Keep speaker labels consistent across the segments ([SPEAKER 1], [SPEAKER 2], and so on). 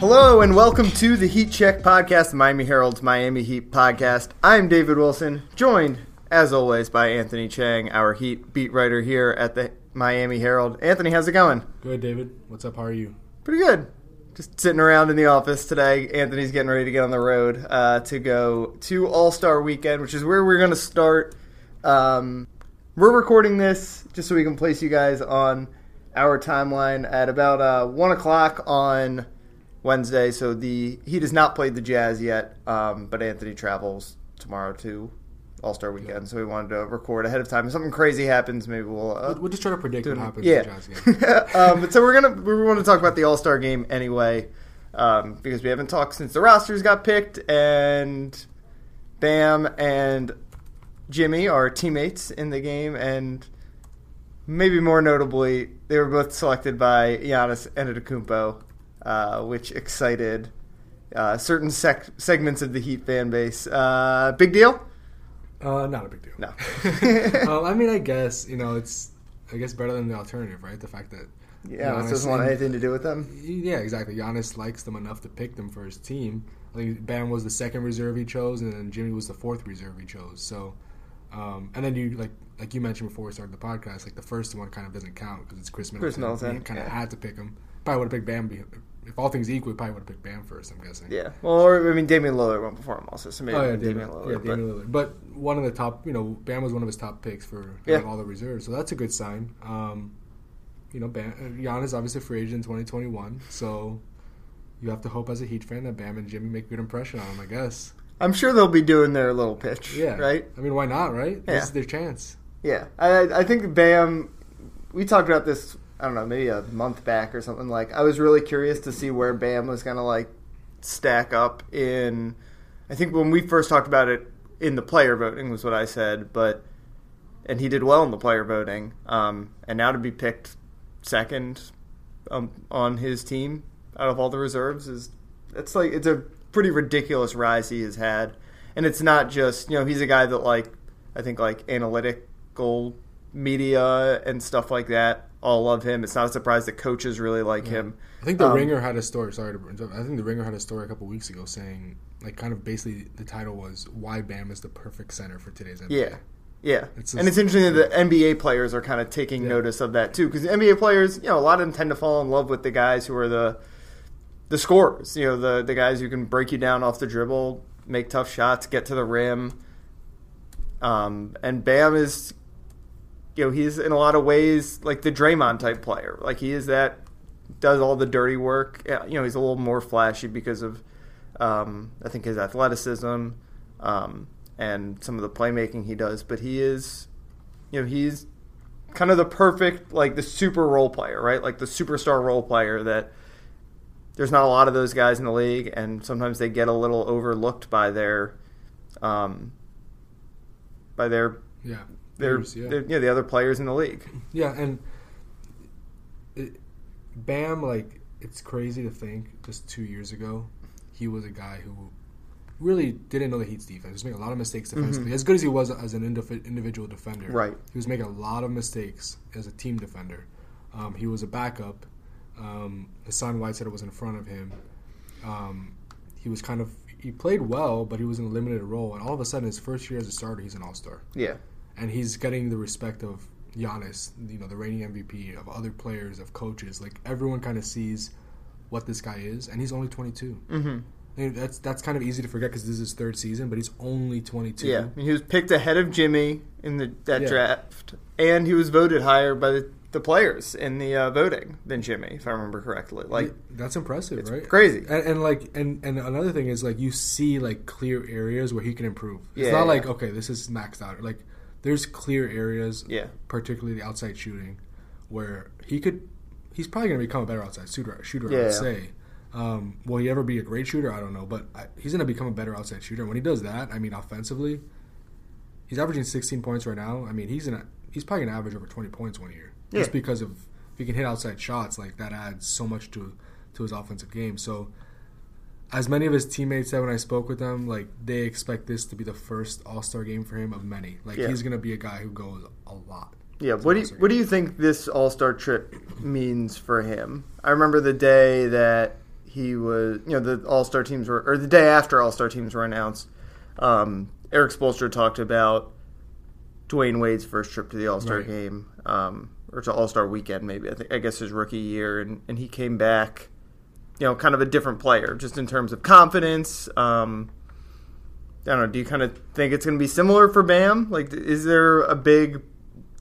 [SPEAKER 1] Hello and welcome to the Heat Check podcast, the Miami Herald's Miami Heat podcast. I'm David Wilson, joined as always by Anthony Chang, our Heat beat writer here at the Miami Herald. Anthony, how's it going?
[SPEAKER 2] Good, David. What's up? How are you?
[SPEAKER 1] Pretty good. Just sitting around in the office today. Anthony's getting ready to get on the road uh, to go to All Star Weekend, which is where we're going to start. Um, we're recording this just so we can place you guys on our timeline at about uh, one o'clock on Wednesday. So the Heat has not play the Jazz yet, um, but Anthony travels tomorrow to All Star Weekend, so we wanted to record ahead of time. If something crazy happens, maybe we'll. Uh,
[SPEAKER 2] We'll just try to predict what happens
[SPEAKER 1] yeah.
[SPEAKER 2] in the Jazz game.
[SPEAKER 1] um, but so we're gonna we want to talk about the All Star game anyway, um, because we haven't talked since the rosters got picked, and Bam and Jimmy are teammates in the game, and maybe more notably, they were both selected by Giannis Antetokounmpo, uh, which excited uh, certain sec- segments of the Heat fan base. Uh, big deal?
[SPEAKER 2] Uh, not a big deal.
[SPEAKER 1] No.
[SPEAKER 2] um, I mean, I guess you know it's I guess better than the alternative, right? The fact that
[SPEAKER 1] Yeah,
[SPEAKER 2] Giannis
[SPEAKER 1] doesn't want anything to do with them.
[SPEAKER 2] Yeah, exactly. Giannis likes them enough to pick them for his team. I think Bam was the second reserve he chose, and then Jimmy was the fourth reserve he chose. So, um, and then you like like you mentioned before we started the podcast, like the first one kind of doesn't count because it's Khris Middleton.
[SPEAKER 1] Khris Middleton,
[SPEAKER 2] kind of
[SPEAKER 1] yeah.
[SPEAKER 2] had to pick him. Probably would have picked Bam. If all things equal, he probably would have picked Bam first. I'm guessing.
[SPEAKER 1] Yeah. Well, or, I mean, Damian Lillard went before him also, so maybe
[SPEAKER 2] Oh yeah,
[SPEAKER 1] Damian,
[SPEAKER 2] Damian,
[SPEAKER 1] Lillard.
[SPEAKER 2] yeah,
[SPEAKER 1] but-
[SPEAKER 2] Damian Lillard. But one of the top, you know, Bam was one of his top picks for
[SPEAKER 1] Yeah.
[SPEAKER 2] all the reserves, so that's a good sign. Um, you know, Bam, Giannis obviously free agent in 2021, so you have to hope as a Heat fan that Bam and Jimmy make a good impression on him. I guess.
[SPEAKER 1] I'm sure they'll be doing their little pitch.
[SPEAKER 2] Yeah.
[SPEAKER 1] Right.
[SPEAKER 2] I mean, why not? Right.
[SPEAKER 1] Yeah.
[SPEAKER 2] This is their chance.
[SPEAKER 1] Yeah. I I think Bam. We talked about this. I don't know, maybe a month back or something. Like I was really curious to see where Bam was gonna like stack up in. I think when we first talked about it in the player voting was what I said, but and he did well in the player voting. Um, and now to be picked second um, on his team out of all the reserves is it's like it's a pretty ridiculous rise he has had, and it's not just you know he's a guy that like I think like analytical media and stuff like that all love him. It's not a surprise that coaches really like him.
[SPEAKER 2] I think the
[SPEAKER 1] Um,
[SPEAKER 2] Ringer had a story. Sorry to. I think the Ringer had a story a couple weeks ago saying, like, kind of basically the title was "Why Bam is the perfect center for today's NBA."
[SPEAKER 1] Yeah. Yeah,
[SPEAKER 2] It's
[SPEAKER 1] and it's interesting that the NBA players are kind of taking
[SPEAKER 2] Yeah.
[SPEAKER 1] notice of that too, because NBA players, you know, a lot of them tend to fall in love with the guys who are the the scorers. You know, the the guys who can break you down off the dribble, make tough shots, get to the rim. Um, and Bam is, you know, he's in a lot of ways like the Draymond type player. Like he is that does all the dirty work. You know, he's a little more flashy because of, um, I think his athleticism, um, and some of the playmaking he does. But he is, you know, he's kind of the perfect like the super role player, right? Like the superstar role player that there's not a lot of those guys in the league, and sometimes they get a little overlooked by their, um, by their
[SPEAKER 2] Yeah.
[SPEAKER 1] Their,
[SPEAKER 2] Peers, yeah.
[SPEAKER 1] their yeah the other players in the league.
[SPEAKER 2] Yeah, and it, Bam, like it's crazy to think just two years ago, he was a guy who really didn't know the Heat's defense. He was making a lot of mistakes defensively. As good as he was as an indiv- individual defender,
[SPEAKER 1] Mm-hmm. Right.
[SPEAKER 2] He was making a lot of mistakes as a team defender. Um, he was a backup. Um, Hassan Whiteside was in front of him. Um, he was kind of he played well, but he was in a limited role. And all of a sudden, his first year as a starter, he's an All Star
[SPEAKER 1] Yeah,
[SPEAKER 2] and he's getting the respect of Giannis, you know, the reigning MVP, of other players, of coaches. Like everyone kind of sees what this guy is, and he's only 22.
[SPEAKER 1] mm-hmm.
[SPEAKER 2] And that's that's kind of easy to forget because this is his third season, but he's only 22.
[SPEAKER 1] yeah. And he was picked ahead of Jimmy in the that
[SPEAKER 2] Yeah.
[SPEAKER 1] draft, and he was voted higher by the, the players in the uh, voting than Jimmy, if I remember correctly. Like
[SPEAKER 2] that's impressive,
[SPEAKER 1] it's
[SPEAKER 2] right?
[SPEAKER 1] crazy.
[SPEAKER 2] And, and like, and and another thing is like you see like clear areas where he can improve. It's
[SPEAKER 1] Yeah,
[SPEAKER 2] not
[SPEAKER 1] yeah.
[SPEAKER 2] like okay, this is maxed out. Like there's clear areas,
[SPEAKER 1] Yeah.
[SPEAKER 2] particularly the outside shooting, where he could. He's probably going to become a better outside shooter. Shooter, I
[SPEAKER 1] Yeah.
[SPEAKER 2] would say. Um, will he ever be a great shooter? I don't know, but I, he's going to become a better outside shooter. And when he does that, I mean, offensively, he's averaging 16 points right now. I mean, he's gonna he's probably going to average over 20 points one year, just because of if he can hit outside shots. Like that adds so much to to his offensive game. So as many of his teammates said when I spoke with them, like they expect this to be the first All Star game for him of many. Like
[SPEAKER 1] Yeah.
[SPEAKER 2] he's gonna be a guy who goes a lot.
[SPEAKER 1] Yeah, what do you, what do you think this All Star trip means for him? I remember the day that he was, you know, the All Star teams were, or the day after All Star teams were announced, um, Erik Spoelstra talked about Dwyane Wade's first trip to the All Star
[SPEAKER 2] Right.
[SPEAKER 1] game, um, or to All Star weekend, maybe I think I guess his rookie year, and, and he came back, you know, kind of a different player, just in terms of confidence. Um, I don't know. Do you kind of think it's going to be similar for Bam? Like, is there a big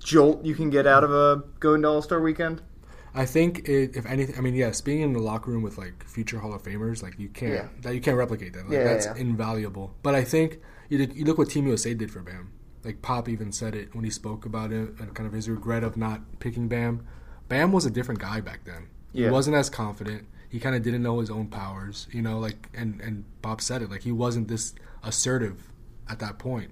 [SPEAKER 1] jolt you can get out of a going to All Star weekend?
[SPEAKER 2] I think it, if anything, I mean, yes, being in the locker room with like future Hall of Famers, like you can't
[SPEAKER 1] Yeah.
[SPEAKER 2] that you can't replicate that. Like,
[SPEAKER 1] Yeah,
[SPEAKER 2] that's
[SPEAKER 1] yeah.
[SPEAKER 2] invaluable. But I think you, did- you look what Team USA did for Bam. Like Pop even said it when he spoke about it and kind of his regret of not picking Bam. Bam was a different guy back then. He wasn't as confident. He kind of didn't know his own powers, you know. Like and and Pop said it, like he wasn't this assertive at that point.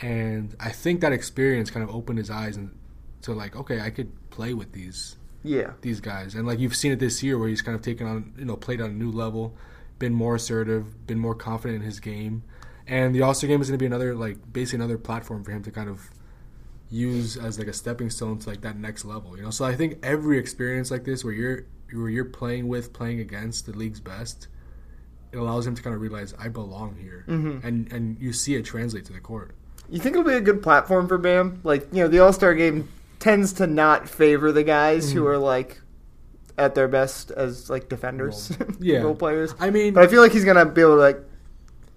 [SPEAKER 2] And I think that experience kind of opened his eyes and to like, okay, I could play with these
[SPEAKER 1] Yeah.
[SPEAKER 2] these guys. And like you've seen it this year where he's kind of taken on, you know, played on a new level, been more assertive, been more confident in his game. And the All Star game is going to be another, like, basically another platform for him to kind of use as like a stepping stone to like that next level, you know. So I think every experience like this, where you're where you're playing with, playing against the league's best, it allows him to kind of realize I belong here,
[SPEAKER 1] Mhm.
[SPEAKER 2] and and you see it translate to the court.
[SPEAKER 1] You think it'll be a good platform for Bam? Like, you know, the All Star game tends to not favor the guys who
[SPEAKER 2] Mhm.
[SPEAKER 1] are like at their best as like defenders,
[SPEAKER 2] Role- yeah.
[SPEAKER 1] role players.
[SPEAKER 2] I mean,
[SPEAKER 1] But I feel like he's gonna be able to like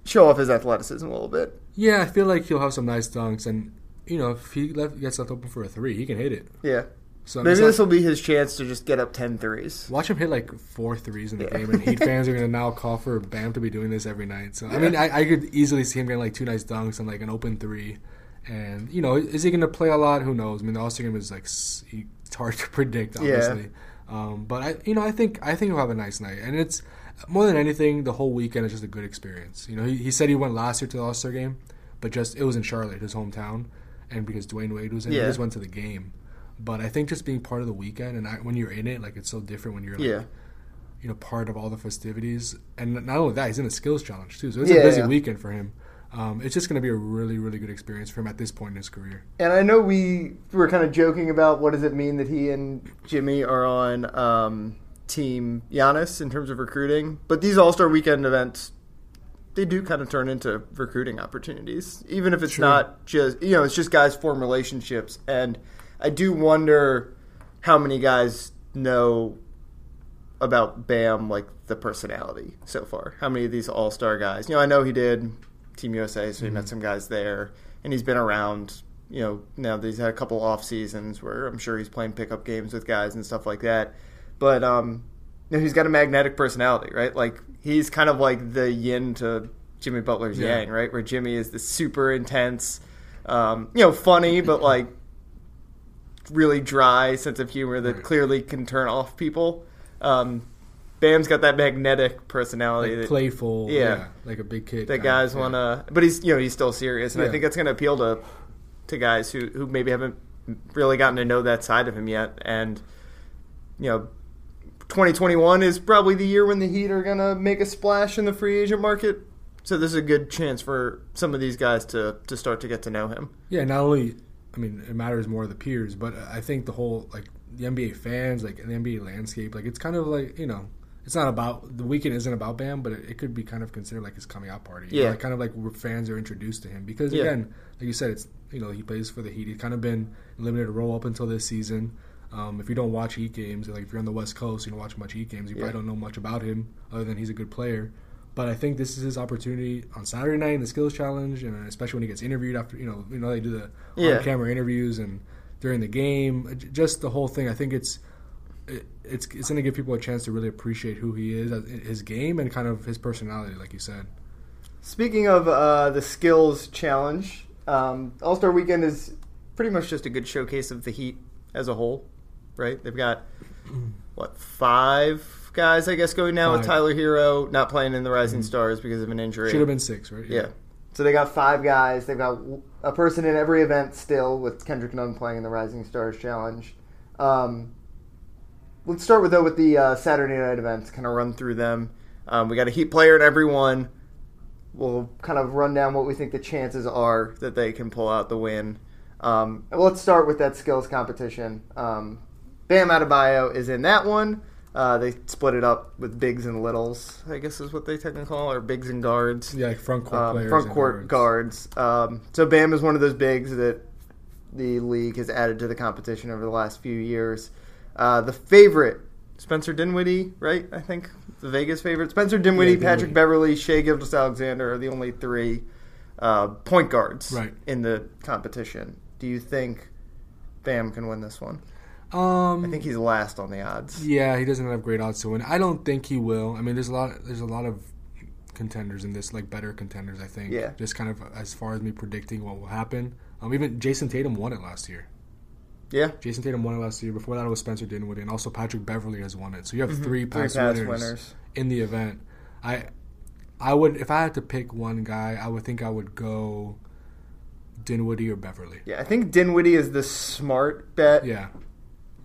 [SPEAKER 1] show off his athleticism a little bit.
[SPEAKER 2] yeah, I feel like he'll have some nice dunks, and you know, if he left, gets left open for a three, he can hit it.
[SPEAKER 1] Yeah.
[SPEAKER 2] So
[SPEAKER 1] Maybe
[SPEAKER 2] it's
[SPEAKER 1] this will be his chance to just get up 10 threes.
[SPEAKER 2] watch him hit like four threes in the
[SPEAKER 1] Yeah.
[SPEAKER 2] game, and Heat fans are gonna now call for Bam to be doing this every night. So I mean, I, I could easily see him getting like two nice dunks and like an open three. And you know, is he gonna play a lot? Who knows? I mean, the All Star game is like it's hard to predict,
[SPEAKER 1] Yeah.
[SPEAKER 2] obviously. Um, but I, you know, I think I think he'll have a nice night, and it's more than anything, the whole weekend is just a good experience. You know, he, he said he went last year to the All Star game, but just it was in Charlotte, his hometown, and because Dwyane Wade was in, it,
[SPEAKER 1] Yeah.
[SPEAKER 2] he just went to the game. But I think just being part of the weekend, and I, when you're in it, like it's so different when you're like,
[SPEAKER 1] Yeah.
[SPEAKER 2] you know, part of all the festivities. And not only that, he's in a skills challenge too. So it's
[SPEAKER 1] Yeah,
[SPEAKER 2] a busy
[SPEAKER 1] yeah.
[SPEAKER 2] weekend for him. Um, it's just going to be a really, really good experience for him at this point in his career.
[SPEAKER 1] And I know we were kind of joking about what does it mean that he and Jimmy are on um, team Giannis in terms of recruiting, but these All Star Weekend events, they do kind of turn into recruiting opportunities, even if it's
[SPEAKER 2] Sure.
[SPEAKER 1] not just you know it's just guys form relationships. And I do wonder how many guys know about Bam, like the personality so far. How many of these All Star guys? You know, I know he did Team USA, so he met some guys there, and he's been around. You know, now that he's had a couple off seasons where I'm sure he's playing pickup games with guys and stuff like that. But um, you know, he's got a magnetic personality, right? Like he's kind of like the yin to Jimmy Butler's
[SPEAKER 2] Yeah.
[SPEAKER 1] yang, right? Where Jimmy is the super intense, um, you know, funny, but like really dry sense of humor that
[SPEAKER 2] Right.
[SPEAKER 1] clearly can turn off people. Um, Bam's got that magnetic personality
[SPEAKER 2] Like
[SPEAKER 1] that,
[SPEAKER 2] playful,
[SPEAKER 1] Yeah.
[SPEAKER 2] yeah. like a big kid.
[SPEAKER 1] that guys want to. But he's you know he's still serious, and I think that's going to appeal to to guys who who maybe haven't really gotten to know that side of him yet. And you know, 2021 is probably the year when the Heat are going to make a splash in the free agent market. So this is a good chance for some of these guys to to start to get to know him.
[SPEAKER 2] Yeah, not only, I mean, it matters more to the peers, but I think the whole like the NBA fans, like the NBA landscape, like it's kind of like you know, it's not about the weekend isn't about Bam, but it, it could be kind of considered like his coming out party. You know,
[SPEAKER 1] Yeah.
[SPEAKER 2] like kind of like where fans are introduced to him because
[SPEAKER 1] Yeah.
[SPEAKER 2] again, like you said, it's you know he plays for the Heat. He's kind of been limited role up until this season. Um, if you don't watch Heat games, like if you're on the West Coast, you don't watch much Heat games. You
[SPEAKER 1] Yeah.
[SPEAKER 2] probably don't know much about him other than he's a good player. But I think this is his opportunity on Saturday night in the skills challenge, and especially when he gets interviewed after you know you know they do the
[SPEAKER 1] Yeah.
[SPEAKER 2] on-camera interviews and during the game, just the whole thing. I think it's it, it's it's going to give people a chance to really appreciate who he is, his game, and kind of his personality, like you said.
[SPEAKER 1] Speaking of uh, the skills challenge, um, All Star Weekend is pretty much just a good showcase of the Heat as a whole, right? They've got what five guys, I guess, going now with
[SPEAKER 2] Five.
[SPEAKER 1] Tyler Herro not playing in the Rising Stars because of an injury.
[SPEAKER 2] Should have been six, right?
[SPEAKER 1] yeah. So they got five guys. They've got a person in every event still, with Kendrick Nunn playing in the Rising Stars challenge. Um, let's start with though with the uh, Saturday night events. Kind of run through them. Um, we got a Heat player in every one. We'll kind of run down what we think the chances are that they can pull out the win. Um, and let's start with that skills competition. Um, Bam Adebayo is in that one. Uh, they split it up with bigs and littles, I guess is what they technically call, or bigs and guards.
[SPEAKER 2] Yeah, like front court
[SPEAKER 1] Um,
[SPEAKER 2] players.
[SPEAKER 1] front court
[SPEAKER 2] guards.
[SPEAKER 1] guards. Um, so Bam is one of those bigs that the league has added to the competition over the last few years. Uh, the favorite, Spencer Dinwiddie, right? I think the Vegas favorite. Spencer Dinwiddie,
[SPEAKER 2] Yeah,
[SPEAKER 1] Patrick
[SPEAKER 2] Dinwiddie.
[SPEAKER 1] Beverley, Shea Gildas Alexander are the only three uh, point guards
[SPEAKER 2] Right.
[SPEAKER 1] in the competition. Do you think Bam can win this one?
[SPEAKER 2] Um,
[SPEAKER 1] I think he's last on the odds.
[SPEAKER 2] Yeah, he doesn't have great odds to win. I don't think he will. I mean, there's a lot. There's a lot of contenders in this, like better contenders. I think.
[SPEAKER 1] Yeah.
[SPEAKER 2] Just kind of as far as me predicting what will happen. Um, even Jayson Tatum won it last year.
[SPEAKER 1] Yeah,
[SPEAKER 2] Jayson Tatum won it last year. Before that, it was Spencer Dinwiddie, and also Patrick Beverley has won it. So you have three
[SPEAKER 1] Mm-hmm. three
[SPEAKER 2] past,
[SPEAKER 1] past
[SPEAKER 2] winners,
[SPEAKER 1] winners.
[SPEAKER 2] in the event. I, I would if I had to pick one guy, I would think I would go Dinwiddie or Beverley.
[SPEAKER 1] Yeah, I think Dinwiddie is the smart bet.
[SPEAKER 2] Yeah,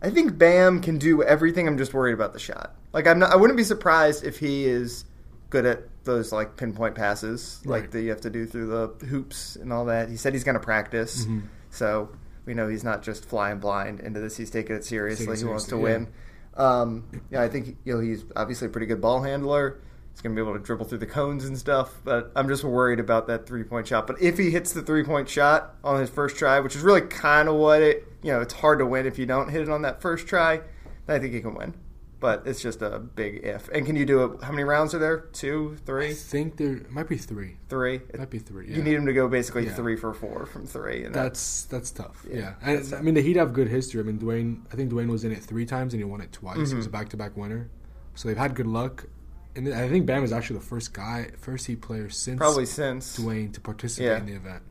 [SPEAKER 1] I think Bam can do everything. I'm just worried about the shot. Like I'm not. I wouldn't be surprised if he is good at those like pinpoint passes, like that you have to do through the hoops and all that. He said he's going to practice,
[SPEAKER 2] Mhm.
[SPEAKER 1] so we know he's not just flying blind into this. He's taking it seriously.
[SPEAKER 2] Taking
[SPEAKER 1] he
[SPEAKER 2] it
[SPEAKER 1] wants to
[SPEAKER 2] seriously,
[SPEAKER 1] win. Um, yeah, I think you know he's obviously a pretty good ball handler. He's going to be able to dribble through the cones and stuff, but I'm just worried about that three point shot. But if he hits the three point shot on his first try, which is really kind of what it, you know, it's hard to win if you don't hit it on that first try, then I think he can win. But it's just a big if. And can you do it? How many rounds are there? Two, three?
[SPEAKER 2] I think there might be three.
[SPEAKER 1] three?
[SPEAKER 2] It Might be three. Yeah.
[SPEAKER 1] You need him to go basically
[SPEAKER 2] Yeah.
[SPEAKER 1] three for four from three. And
[SPEAKER 2] That's that's tough.
[SPEAKER 1] Yeah,
[SPEAKER 2] Yeah, And,
[SPEAKER 1] that's
[SPEAKER 2] I mean the Heat have good history. I mean Dwyane, I think Dwyane was in it three times and he won it twice.
[SPEAKER 1] Mm-hmm.
[SPEAKER 2] He was a back-to-back winner, so they've had good luck. And I think Bam is actually the first guy, first Heat player since
[SPEAKER 1] probably since.
[SPEAKER 2] Dwyane to participate
[SPEAKER 1] Yeah.
[SPEAKER 2] in the event.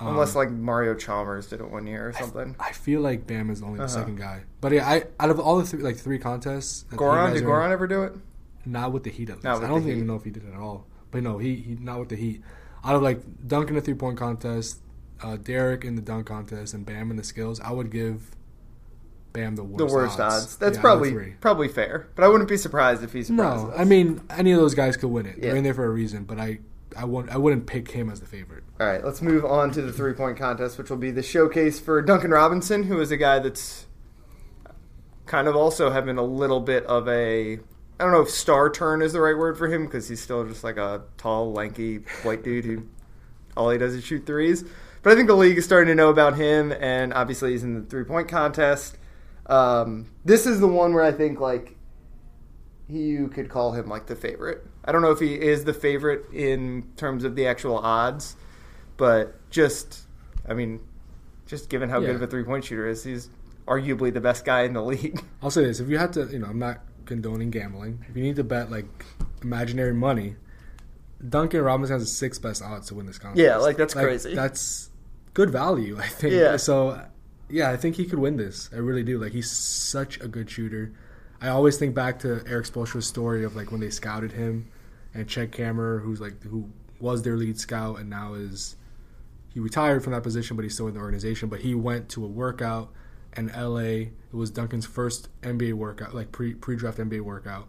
[SPEAKER 2] Um,
[SPEAKER 1] Unless like Mario Chalmers did it one year or something.
[SPEAKER 2] I feel like Bam is only the
[SPEAKER 1] Uh-huh.
[SPEAKER 2] second guy, but yeah, I out of all the three, like three contests, that the Heat
[SPEAKER 1] Goran, did
[SPEAKER 2] in,
[SPEAKER 1] Goran ever do it?
[SPEAKER 2] not with the Heat at least. I don't even know if he did it at all. But no, he, he not with the Heat. Out of like Duncan the three point contest, uh, Derrick in the dunk contest, and Bam in the skills, I would give Bam the worst.
[SPEAKER 1] the worst odds. That's
[SPEAKER 2] Yeah,
[SPEAKER 1] probably probably fair, but I wouldn't be surprised if he's
[SPEAKER 2] no. I mean, any of those guys could win it.
[SPEAKER 1] Yeah.
[SPEAKER 2] They're in there for a reason. But I, I won't. I wouldn't pick him as the favorite.
[SPEAKER 1] All right, let's move on to the three point contest, which will be the showcase for Duncan Robinson, who is a guy that's kind of also having a little bit of a. I don't know if star turn is the right word for him because he's still just like a tall, lanky white dude who all he does is shoot threes. But I think the league is starting to know about him, and obviously he's in the three point contest. Um, this is the one where I think like you could call him like the favorite. I don't know if he is the favorite in terms of the actual odds, but just I mean, just given how
[SPEAKER 2] Yeah.
[SPEAKER 1] good of a three point shooter is, he's arguably the best guy in the league.
[SPEAKER 2] I'll say this: if you had to, you know, I'm not condoning gambling. If you need to bet like imaginary money, Duncan Robinson has the sixth best odds to win this contest.
[SPEAKER 1] Yeah, like, that's crazy.
[SPEAKER 2] That's good value, I think.
[SPEAKER 1] Yeah.
[SPEAKER 2] So, yeah, I think he could win this. I really do. Like he's such a good shooter. I always think back to Erik Spoelstra's story of like when they scouted him, and Chet Kammerer, who's like who was their lead scout and now is he retired from that position, but he's still in the organization. But he went to a workout in LA. It was Duncan's first NBA workout, like pre pre draft NBA workout,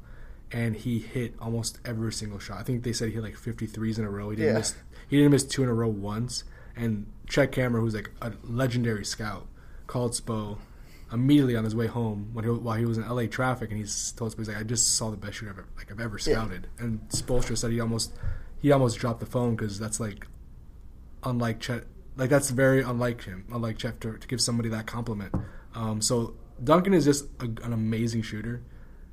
[SPEAKER 2] and he hit almost every single shot. I think they said he hit like 53s in a row. He didn't
[SPEAKER 1] Yeah.
[SPEAKER 2] miss he didn't miss two in a row once. And Chet Kammerer, who's like a legendary scout, called Spo immediately on his way home when he, while he was in LA traffic, and he told Spo he's like, "I just saw the best shooter I've ever, like I've ever
[SPEAKER 1] Yeah.
[SPEAKER 2] scouted." And Spoelstra said he almost he almost dropped the phone because that's like unlike Chet. Like that's very unlike him, unlike Chet to, to give somebody that compliment. Um, so Duncan is just a, an amazing shooter,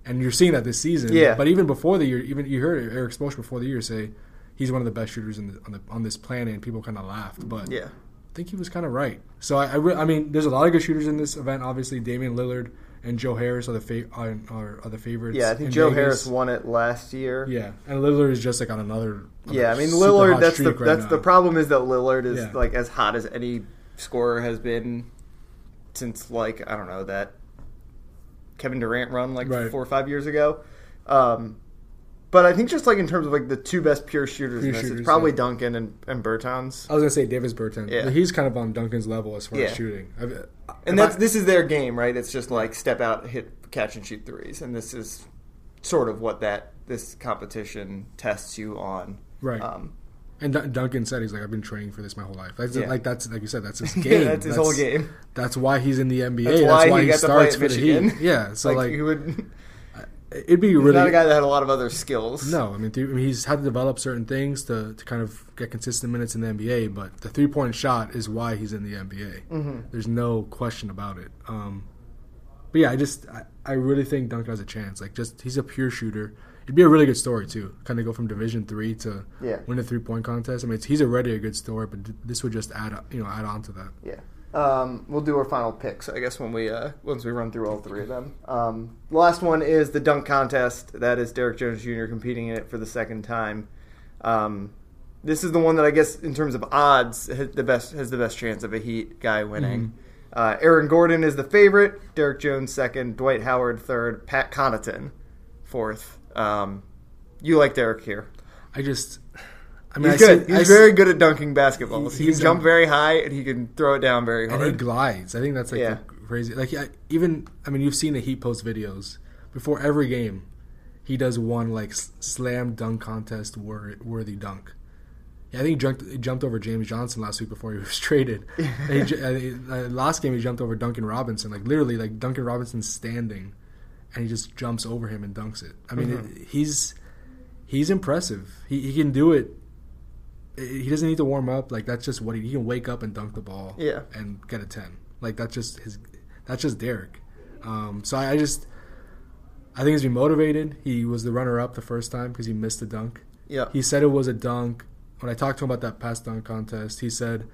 [SPEAKER 2] and you're seeing that this season.
[SPEAKER 1] Yeah.
[SPEAKER 2] But even before the year, even you heard Erik Spoelstra before the year say he's one of the best shooters in the, on the on this planet, and people kind of laughed. But
[SPEAKER 1] yeah.
[SPEAKER 2] I think he was kind of right. So I, I, re- I mean, there's a lot of good shooters in this event. Obviously, Damian Lillard and Joe Harris are the fa- are, are, are the favorites.
[SPEAKER 1] Yeah, I think Joe
[SPEAKER 2] Vegas.
[SPEAKER 1] Harris won it last year.
[SPEAKER 2] Yeah, and Lillard is just like on another.
[SPEAKER 1] Yeah, I mean Lillard. That's the
[SPEAKER 2] right
[SPEAKER 1] that's
[SPEAKER 2] now.
[SPEAKER 1] the problem is that Lillard is
[SPEAKER 2] Yeah.
[SPEAKER 1] like as hot as any scorer has been since like I don't know that Kevin Durant run like
[SPEAKER 2] Right.
[SPEAKER 1] four or five years ago. Um, but I think just like in terms of like the two best pure shooters, in this,
[SPEAKER 2] shooters,
[SPEAKER 1] it's probably
[SPEAKER 2] yeah.
[SPEAKER 1] Duncan and, and Bertans.
[SPEAKER 2] I was gonna say Davis Bertans.
[SPEAKER 1] Yeah.
[SPEAKER 2] He's kind of on Duncan's level as far
[SPEAKER 1] Yeah.
[SPEAKER 2] as shooting. I've-
[SPEAKER 1] And that's
[SPEAKER 2] I-
[SPEAKER 1] this is their game, right? It's just like step out, hit, catch, and shoot threes, and this is sort of what that this competition tests you on.
[SPEAKER 2] right.
[SPEAKER 1] Um,
[SPEAKER 2] and Dun- Duncan said he's like I've been training for this my whole life. That's
[SPEAKER 1] Yeah.
[SPEAKER 2] like that's like you said that's his
[SPEAKER 1] yeah,
[SPEAKER 2] game.
[SPEAKER 1] that's his whole game.
[SPEAKER 2] That's why he's in the NBA.
[SPEAKER 1] That's
[SPEAKER 2] That's,
[SPEAKER 1] why
[SPEAKER 2] why,
[SPEAKER 1] he
[SPEAKER 2] he,
[SPEAKER 1] got to play
[SPEAKER 2] starts for the
[SPEAKER 1] Michigan.
[SPEAKER 2] Heat. Yeah. So like,
[SPEAKER 1] he would.
[SPEAKER 2] It'd be
[SPEAKER 1] He's
[SPEAKER 2] really
[SPEAKER 1] not a guy that had a lot of other skills.
[SPEAKER 2] No, I mean, th- I mean, he's had to develop certain things to, to kind of get consistent minutes in the NBA. But the three point shot is why he's in the NBA.
[SPEAKER 1] Mm-hmm.
[SPEAKER 2] There's no question about it. Um, but yeah, I just I, I really think Duncan has a chance. Like, just he's a pure shooter. It'd be a really good story too. Kind of go from Division three to
[SPEAKER 1] Yeah.
[SPEAKER 2] win a three point contest. I mean, it's, he's already a good story, but th- this would just add you know add on to that.
[SPEAKER 1] Yeah. Um, we'll do our final picks, I guess, when we uh, once we run through all three of them. Um, the last one is the dunk contest. That is Derrick Jones Jr. competing in it for the second time. Um, this is the one that I guess, in terms of odds, has the best has the best chance of a Heat guy winning. Uh, Aaron Gordon is the favorite. Derrick Jones second. Dwight Howard third. Pat Connaughton fourth. Um, you like Derek here?
[SPEAKER 2] I just, I mean,
[SPEAKER 1] He's
[SPEAKER 2] I
[SPEAKER 1] good.
[SPEAKER 2] see- I
[SPEAKER 1] he's
[SPEAKER 2] see-
[SPEAKER 1] very good at dunking basketballs.
[SPEAKER 2] He-
[SPEAKER 1] He, can jump
[SPEAKER 2] a-
[SPEAKER 1] very high and he can throw it down very hard.
[SPEAKER 2] and he glides. I think that's like
[SPEAKER 1] Yeah.
[SPEAKER 2] crazy. Like I, even I mean, you've seen the Heat post videos before every game. He does one like slam dunk contest wor- worthy dunk. Yeah, I think he jumped, he jumped over James Johnson last week before he was traded. And he, uh, last game he jumped over Duncan Robinson, like literally like Duncan Robinson's standing, and he just jumps over him and dunks it. I mean,
[SPEAKER 1] Mhm.
[SPEAKER 2] it, he's he's impressive. He he can do it. He doesn't need to warm up. Like that's just what he, he can wake up and dunk the ball
[SPEAKER 1] Yeah.
[SPEAKER 2] and get a ten. Like that's just his. That's just Derrick. Um, so I, I just, I think he's been motivated. He was the runner up the first time because he missed the dunk.
[SPEAKER 1] Yeah.
[SPEAKER 2] He said it was a dunk. When I talked to him about that past dunk contest, he said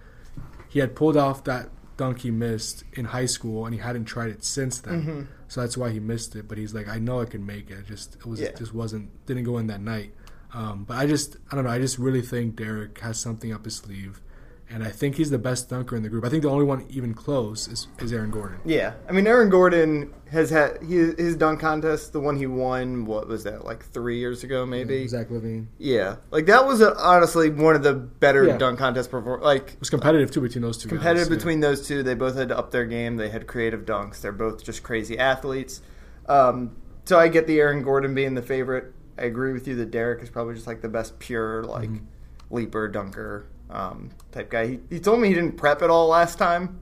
[SPEAKER 2] he had pulled off that dunk he missed in high school and he hadn't tried it since then.
[SPEAKER 1] Mhm.
[SPEAKER 2] So that's why he missed it. But he's like, I know I can make it. It just it was
[SPEAKER 1] Yeah.
[SPEAKER 2] just wasn't didn't go in that night. Um, but I just I don't know. I just really think Derrick has something up his sleeve, and I think he's the best dunker in the group. I think the only one even close is, is Aaron Gordon.
[SPEAKER 1] Yeah, I mean Aaron Gordon has had he, his dunk contest, the one he won. What was that? Like three years ago, maybe.
[SPEAKER 2] Zach LaVine.
[SPEAKER 1] Yeah, like that was uh honestly one of the better
[SPEAKER 2] Yeah.
[SPEAKER 1] dunk contest perform. Like
[SPEAKER 2] It was competitive too between those two.
[SPEAKER 1] competitive
[SPEAKER 2] guys.
[SPEAKER 1] between those two. They both had to up their game. They had creative dunks. They're both just crazy athletes. Um, so I get the Aaron Gordon being the favorite. I agree with you that Derrick is probably just like the best pure like
[SPEAKER 2] Mhm.
[SPEAKER 1] leaper dunker um, type guy. He, he told me he didn't prep at all last time,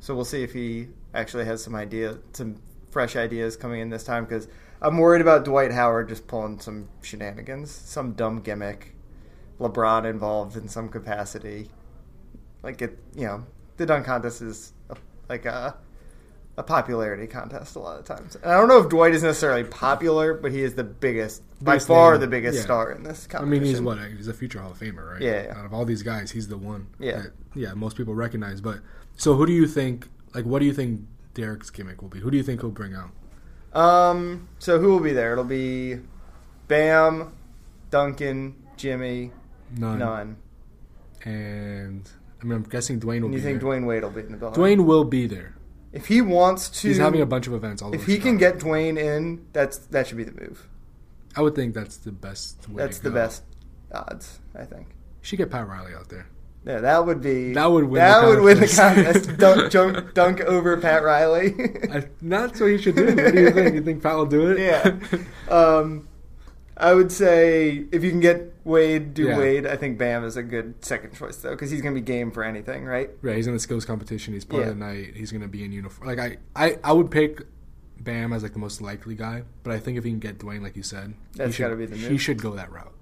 [SPEAKER 1] so we'll see if he actually has some idea, some fresh ideas coming in this time. Because I'm worried about Dwight Howard just pulling some shenanigans, some dumb gimmick, LeBron involved in some capacity. Like it, you know, the dunk contest is a, like a a popularity contest a lot of times. And I don't know if Dwight is necessarily popular, but he is the biggest, by far,
[SPEAKER 2] name.
[SPEAKER 1] the biggest
[SPEAKER 2] Yeah.
[SPEAKER 1] star in this
[SPEAKER 2] I mean, he's what? He's a future Hall of Famer, right?
[SPEAKER 1] Yeah, yeah.
[SPEAKER 2] Out of all these guys, he's the one.
[SPEAKER 1] Yeah.
[SPEAKER 2] that, yeah. Most people recognize. But so, who do you think? Like, what do you think Derrick's gimmick will be? Who do you think he'll bring out?
[SPEAKER 1] Um, so who will be there? It'll be Bam, Duncan, Jimmy,
[SPEAKER 2] None.
[SPEAKER 1] none.
[SPEAKER 2] And I mean, I'm guessing Dwyane will
[SPEAKER 1] you
[SPEAKER 2] be
[SPEAKER 1] think
[SPEAKER 2] there.
[SPEAKER 1] Dwyane Wade will be in the building?
[SPEAKER 2] Dwyane will be there.
[SPEAKER 1] If he wants to,
[SPEAKER 2] He's having a bunch of events all
[SPEAKER 1] if he can get Dwyane in, that's that should be the move.
[SPEAKER 2] I would think that's the best. way
[SPEAKER 1] That's the
[SPEAKER 2] go.
[SPEAKER 1] best odds, I think.
[SPEAKER 2] You should get Pat Riley out there.
[SPEAKER 1] Yeah, that would be
[SPEAKER 2] That would win
[SPEAKER 1] That
[SPEAKER 2] the
[SPEAKER 1] would win the
[SPEAKER 2] contest.
[SPEAKER 1] dunk, dunk, dunk over Pat Riley.
[SPEAKER 2] I, that's what he should do. What do you think? You think Pat will do it?
[SPEAKER 1] yeah. Um, I would say if you can get Wade, do
[SPEAKER 2] Yeah.
[SPEAKER 1] Wade. I think Bam is a good second choice though, because he's going to be game for anything, right?
[SPEAKER 2] Right, he's in the skills competition. He's part
[SPEAKER 1] Yeah.
[SPEAKER 2] of the night. He's going to be in uniform. Like I, I, I would pick Bam as like the most likely guy, but I think if he can get Dwyane, like you said, he
[SPEAKER 1] That's
[SPEAKER 2] should-
[SPEAKER 1] gotta be the
[SPEAKER 2] He should go that route.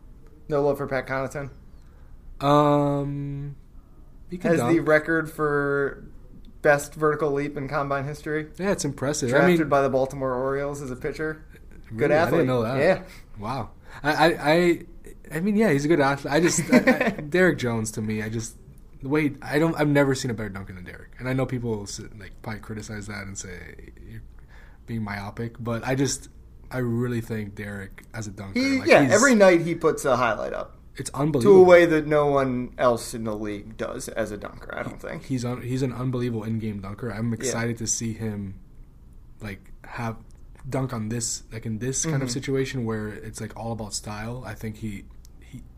[SPEAKER 1] No love for Pat Connaughton.
[SPEAKER 2] Um, he can
[SPEAKER 1] Has
[SPEAKER 2] dunk.
[SPEAKER 1] the record for best vertical leap in combine history.
[SPEAKER 2] yeah, it's impressive.
[SPEAKER 1] Drafted
[SPEAKER 2] I mean,
[SPEAKER 1] by the Baltimore Orioles as a pitcher. Good
[SPEAKER 2] really, I
[SPEAKER 1] athlete.
[SPEAKER 2] didn't know that.
[SPEAKER 1] Yeah.
[SPEAKER 2] Wow. I, I, I, mean, yeah, he's a good athlete. I just I, I, Derrick Jones to me, I just the way I don't, I've never seen a better dunker than Derrick, and I know people will sit, like probably criticize that and say you're being myopic, but I just I really think Derrick as a dunker,
[SPEAKER 1] He,
[SPEAKER 2] like,
[SPEAKER 1] yeah, every night he puts a highlight up
[SPEAKER 2] it's unbelievable to
[SPEAKER 1] a way that no one else in the league does as a dunker. I don't think.
[SPEAKER 2] He's un, he's an unbelievable in-game dunker. I'm excited to see him like have dunk on this like in this kind of
[SPEAKER 1] Mhm.
[SPEAKER 2] situation where it's like all about style. I think he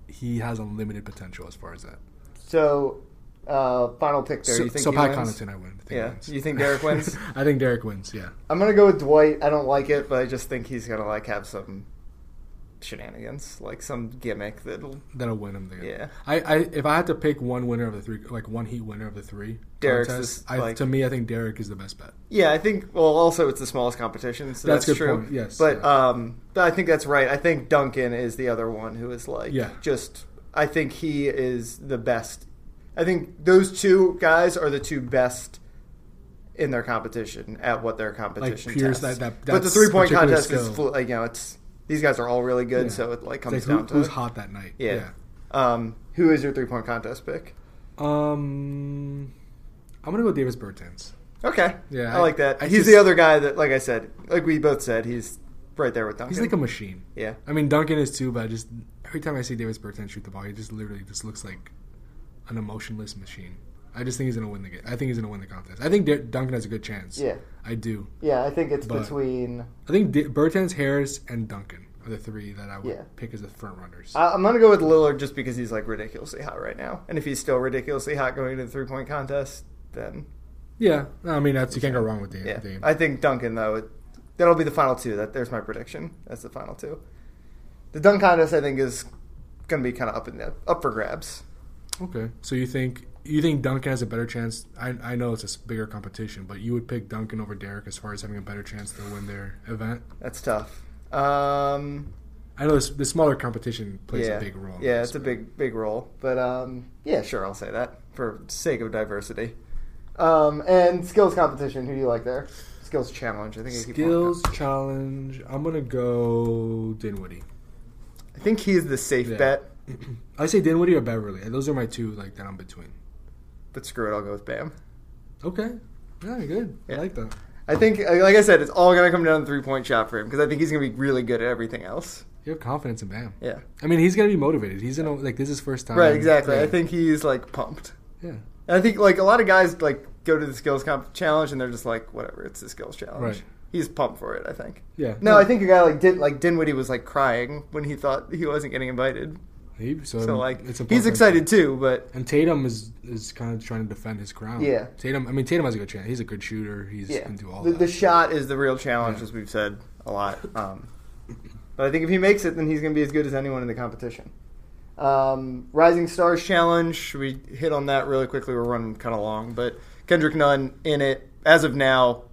[SPEAKER 2] he has unlimited potential as far as that.
[SPEAKER 1] So, uh, final pick there.
[SPEAKER 2] So,
[SPEAKER 1] you think
[SPEAKER 2] so Pat
[SPEAKER 1] wins?
[SPEAKER 2] Connaughton, I win. I think he
[SPEAKER 1] Yeah.
[SPEAKER 2] wins.
[SPEAKER 1] You think Derrick wins?
[SPEAKER 2] I think Derrick wins. Yeah,
[SPEAKER 1] I'm gonna go with Dwight. I don't like it, but I just think he's gonna like have some shenanigans, like some gimmick that'll.
[SPEAKER 2] That'll win him. The
[SPEAKER 1] Yeah.
[SPEAKER 2] I, I if I had to pick one winner of the three, like one heat winner of the three
[SPEAKER 1] Derrick's
[SPEAKER 2] contests,
[SPEAKER 1] just,
[SPEAKER 2] I,
[SPEAKER 1] like-
[SPEAKER 2] to me, I think Derrick is the best bet.
[SPEAKER 1] Yeah, I think. Well, also it's the smallest competition, so
[SPEAKER 2] That's
[SPEAKER 1] that's, true.
[SPEAKER 2] point, yes,
[SPEAKER 1] but
[SPEAKER 2] yeah.
[SPEAKER 1] um, I think that's right. I think Duncan is the other one who is like,
[SPEAKER 2] Yeah.
[SPEAKER 1] just. I think he is the best. I think those two guys are the two best in their competition at what their competition tests.
[SPEAKER 2] that- that-
[SPEAKER 1] but the three point contest is
[SPEAKER 2] skill.
[SPEAKER 1] like you know it's these guys are all really good,
[SPEAKER 2] Yeah.
[SPEAKER 1] so it like comes
[SPEAKER 2] like who,
[SPEAKER 1] down to
[SPEAKER 2] who's hot that night.
[SPEAKER 1] Yeah. Um, who is your three point contest pick?
[SPEAKER 2] Um, I'm gonna go with Davis Bertans.
[SPEAKER 1] Okay,
[SPEAKER 2] Yeah,
[SPEAKER 1] I,
[SPEAKER 2] I-
[SPEAKER 1] like that.
[SPEAKER 2] I
[SPEAKER 1] he's
[SPEAKER 2] just-
[SPEAKER 1] the other guy that, like I said, like we both said, he's right there with Duncan.
[SPEAKER 2] He's like a machine.
[SPEAKER 1] yeah,
[SPEAKER 2] I mean, Duncan is too, but I just every time I see Davis Bertans shoot the ball, he just literally just looks like an emotionless machine. I just think he's gonna win the game. I think he's gonna win the contest. I think D- Duncan has a good chance.
[SPEAKER 1] yeah,
[SPEAKER 2] I do.
[SPEAKER 1] yeah. I think it's
[SPEAKER 2] But-
[SPEAKER 1] between.
[SPEAKER 2] I think D- Bertans, Harris, and Duncan are the three that I would
[SPEAKER 1] Yeah.
[SPEAKER 2] pick as the front runners.
[SPEAKER 1] I, I'm gonna go with Lillard just because he's like ridiculously hot right now, and if he's still ridiculously hot going into the three point contest, then
[SPEAKER 2] yeah, I mean that's you can't go wrong with Dame.
[SPEAKER 1] yeah.
[SPEAKER 2] Dame.
[SPEAKER 1] I think Duncan though. It, that'll be the final two. That there's my prediction. That's the final two. The dunk contest I think is gonna be kind of up in the up for grabs.
[SPEAKER 2] okay, so you think you think Duncan has a better chance? I I know it's a bigger competition, but you would pick Duncan over Derrick as far as having a better chance to win their event.
[SPEAKER 1] That's tough. Um,
[SPEAKER 2] I know this, the smaller competition plays
[SPEAKER 1] yeah,
[SPEAKER 2] a big role.
[SPEAKER 1] Yeah,
[SPEAKER 2] this,
[SPEAKER 1] it's a big big role, but um, yeah, sure, I'll say that for sake of diversity. Um, and skills competition. Who do you like there? Skills challenge. I think I keep
[SPEAKER 2] skills challenge. I'm gonna go Dinwiddie.
[SPEAKER 1] I think he's the safe
[SPEAKER 2] Yeah.
[SPEAKER 1] bet,
[SPEAKER 2] I say Dinwiddie or Beverley. Those are my two like that I'm between.
[SPEAKER 1] But screw it, I'll go with Bam.
[SPEAKER 2] Okay, yeah, good.
[SPEAKER 1] Yeah.
[SPEAKER 2] I like that.
[SPEAKER 1] I think, uh, like I said, it's all gonna come down to three point shot for him because I think he's gonna be really good at everything else.
[SPEAKER 2] You have confidence in Bam.
[SPEAKER 1] Yeah,
[SPEAKER 2] I mean, he's gonna be motivated. He's gonna like this is his first time.
[SPEAKER 1] right, exactly.
[SPEAKER 2] Yeah.
[SPEAKER 1] I think he's like pumped.
[SPEAKER 2] Yeah.
[SPEAKER 1] And I think like a lot of guys like go to the skills comp challenge and they're just like, whatever, it's the skills challenge.
[SPEAKER 2] Right.
[SPEAKER 1] He's pumped for it. I think.
[SPEAKER 2] Yeah.
[SPEAKER 1] No, I think a guy like Din, like Dinwiddie was like crying when he thought he wasn't getting invited.
[SPEAKER 2] He, so,
[SPEAKER 1] So like
[SPEAKER 2] it's a
[SPEAKER 1] he's excited too, but
[SPEAKER 2] And Tatum is is kind of trying to defend his crown.
[SPEAKER 1] Yeah.
[SPEAKER 2] Tatum. I mean, Tatum has a good chance. He's a good shooter. He's
[SPEAKER 1] yeah,
[SPEAKER 2] do all
[SPEAKER 1] the,
[SPEAKER 2] that.
[SPEAKER 1] the shot is the real challenge,
[SPEAKER 2] Yeah.
[SPEAKER 1] as we've said a lot. Um, but I think if he makes it, then he's going to be as good as anyone in the competition. Um, Rising Stars Challenge. Should we hit on that really quickly? We're running kind of long, but Kendrick Nunn in it as of now.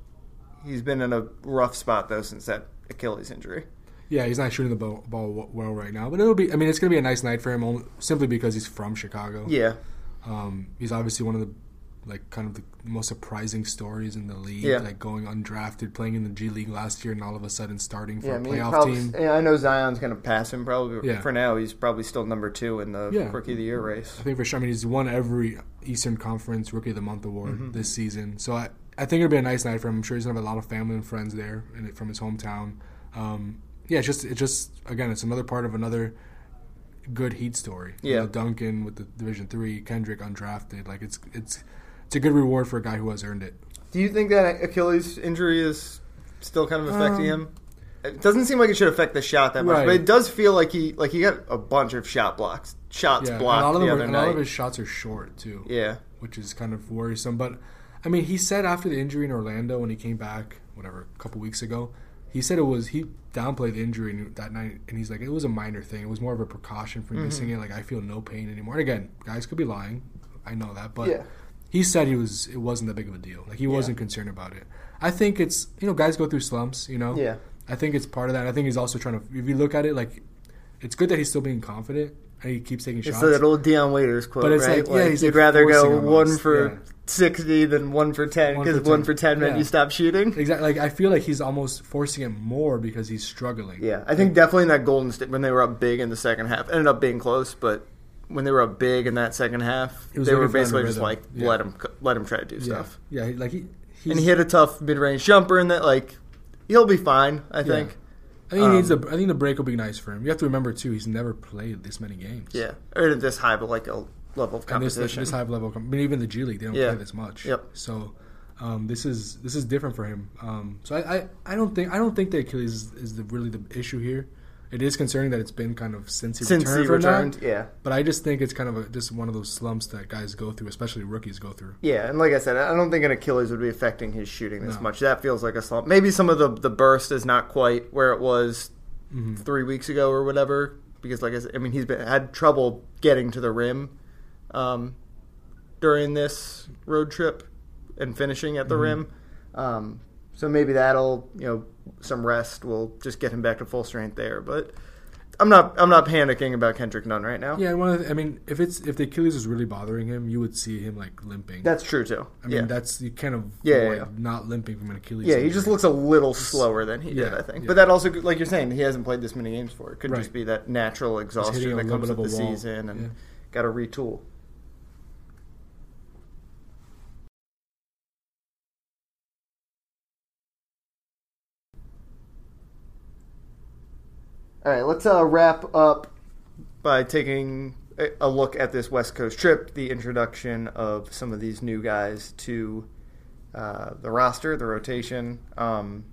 [SPEAKER 1] He's been in a rough spot though since that Achilles injury.
[SPEAKER 2] Yeah, he's not shooting the ball, ball well right now, but it'll be. I mean, it's gonna be a nice night for him, only, simply because he's from Chicago.
[SPEAKER 1] Yeah,
[SPEAKER 2] Um, he's obviously one of the like kind of the most surprising stories in the league.
[SPEAKER 1] Yeah.
[SPEAKER 2] Like going undrafted, playing in the G League last year, and all of a sudden starting for
[SPEAKER 1] yeah. I
[SPEAKER 2] a
[SPEAKER 1] mean,
[SPEAKER 2] playoff
[SPEAKER 1] probably,
[SPEAKER 2] team.
[SPEAKER 1] yeah, I know Zion's going to pass him probably.
[SPEAKER 2] Yeah.
[SPEAKER 1] For now, he's probably still number two in the
[SPEAKER 2] Yeah.
[SPEAKER 1] Rookie of the Year race.
[SPEAKER 2] I think for sure. I mean, he's won every Eastern Conference Rookie of the Month award
[SPEAKER 1] Mhm.
[SPEAKER 2] this season. So I, I think it'll be a nice night for him. I'm sure he's gonna have a lot of family and friends there, and from his hometown. Um, yeah, it's just, it's just again, it's another part of another good Heat story. You
[SPEAKER 1] Yeah.
[SPEAKER 2] know, Duncan with the Division Three, Kendrick undrafted. Like it's, it's, it's a good reward for a guy who has earned it.
[SPEAKER 1] Do you think that Achilles injury is still kind of affecting
[SPEAKER 2] Um,
[SPEAKER 1] him? It doesn't seem like it should affect the shot that much,
[SPEAKER 2] Right.
[SPEAKER 1] but it does feel like he like he got a bunch of shot blocks, shots
[SPEAKER 2] Yeah,
[SPEAKER 1] blocked
[SPEAKER 2] a lot of
[SPEAKER 1] the other
[SPEAKER 2] are- a lot of his shots are short too.
[SPEAKER 1] yeah,
[SPEAKER 2] which is kind of worrisome. But I mean, he said after the injury in Orlando when he came back, whatever, a couple weeks ago, he said it was he downplayed the injury that night, and he's like, it was a minor thing. It was more of a precaution for
[SPEAKER 1] Mhm.
[SPEAKER 2] missing it. Like I feel no pain anymore. And again, guys could be lying. I know that, but
[SPEAKER 1] yeah,
[SPEAKER 2] he said he was. It wasn't that big of a deal. Like he
[SPEAKER 1] Yeah.
[SPEAKER 2] wasn't concerned about it. I think it's you know guys go through slumps. You know.
[SPEAKER 1] yeah,
[SPEAKER 2] I think it's part of that. I think he's also trying to. If you look at it, like it's good that he's still being confident and he keeps taking
[SPEAKER 1] it's
[SPEAKER 2] shots.
[SPEAKER 1] that old Dion Waiters quote,
[SPEAKER 2] But it's
[SPEAKER 1] right?
[SPEAKER 2] like, yeah, he's,
[SPEAKER 1] you'd
[SPEAKER 2] like,
[SPEAKER 1] rather go one for
[SPEAKER 2] yeah.
[SPEAKER 1] Sixty than one for ten because
[SPEAKER 2] for
[SPEAKER 1] one for ten meant
[SPEAKER 2] Yeah.
[SPEAKER 1] you stop shooting.
[SPEAKER 2] Exactly. Like I feel like he's almost forcing it more because he's struggling.
[SPEAKER 1] Yeah, I think definitely in that Golden State when they were up big in the second half, ended up being close, but when they were up big in that second half, they were basically just like
[SPEAKER 2] Yeah.
[SPEAKER 1] let him let him try to do
[SPEAKER 2] Yeah.
[SPEAKER 1] stuff.
[SPEAKER 2] Yeah. he- Like he. He's,
[SPEAKER 1] and he hit a tough mid-range jumper in that like he'll be fine i think
[SPEAKER 2] I think he needs
[SPEAKER 1] um,
[SPEAKER 2] the. I think the break will be nice for him. You have to remember too. He's never played this many games.
[SPEAKER 1] yeah or this high but like a level of
[SPEAKER 2] And this,
[SPEAKER 1] competition
[SPEAKER 2] this high level. I mean, even the G League, they don't
[SPEAKER 1] Yeah.
[SPEAKER 2] play this much.
[SPEAKER 1] Yep.
[SPEAKER 2] So. Um, this is this is different for him. Um, so I, I, I don't think I don't think the Achilles is, is the really the issue here. It is concerning that it's been kind of since he
[SPEAKER 1] since
[SPEAKER 2] returned
[SPEAKER 1] he returned yeah
[SPEAKER 2] But I just think it's kind of a, just one of those slumps that guys go through, especially rookies go through.
[SPEAKER 1] yeah and like i said i don't think an achilles would be affecting his shooting this
[SPEAKER 2] No.
[SPEAKER 1] much that feels like a slump maybe some of the the burst is not quite where it was
[SPEAKER 2] Mhm.
[SPEAKER 1] three weeks ago or whatever. Because like I said, I mean he's been had trouble getting to the rim um, during this road trip and finishing at the
[SPEAKER 2] Mhm.
[SPEAKER 1] rim. Um, so maybe that'll you know some rest will just get him back to full strength there. But I'm not I'm not panicking about Kendrick Nunn right now.
[SPEAKER 2] Yeah, one of the, I mean, if it's if the Achilles is really bothering him, you would see him like limping.
[SPEAKER 1] That's true too.
[SPEAKER 2] I mean,
[SPEAKER 1] yeah.
[SPEAKER 2] that's you kind of
[SPEAKER 1] Yeah, yeah,
[SPEAKER 2] not limping from an Achilles.
[SPEAKER 1] Yeah, he just looks a little slower than he did,
[SPEAKER 2] Yeah,
[SPEAKER 1] I think. But that also, like you're saying, he hasn't played this many games for. It could just be that natural exhaustion that comes with the
[SPEAKER 2] wall.
[SPEAKER 1] season and got to retool. All right, let's uh, wrap up by taking a- look at this West Coast trip, the introduction of some of these new guys to uh, the roster, the rotation. Um,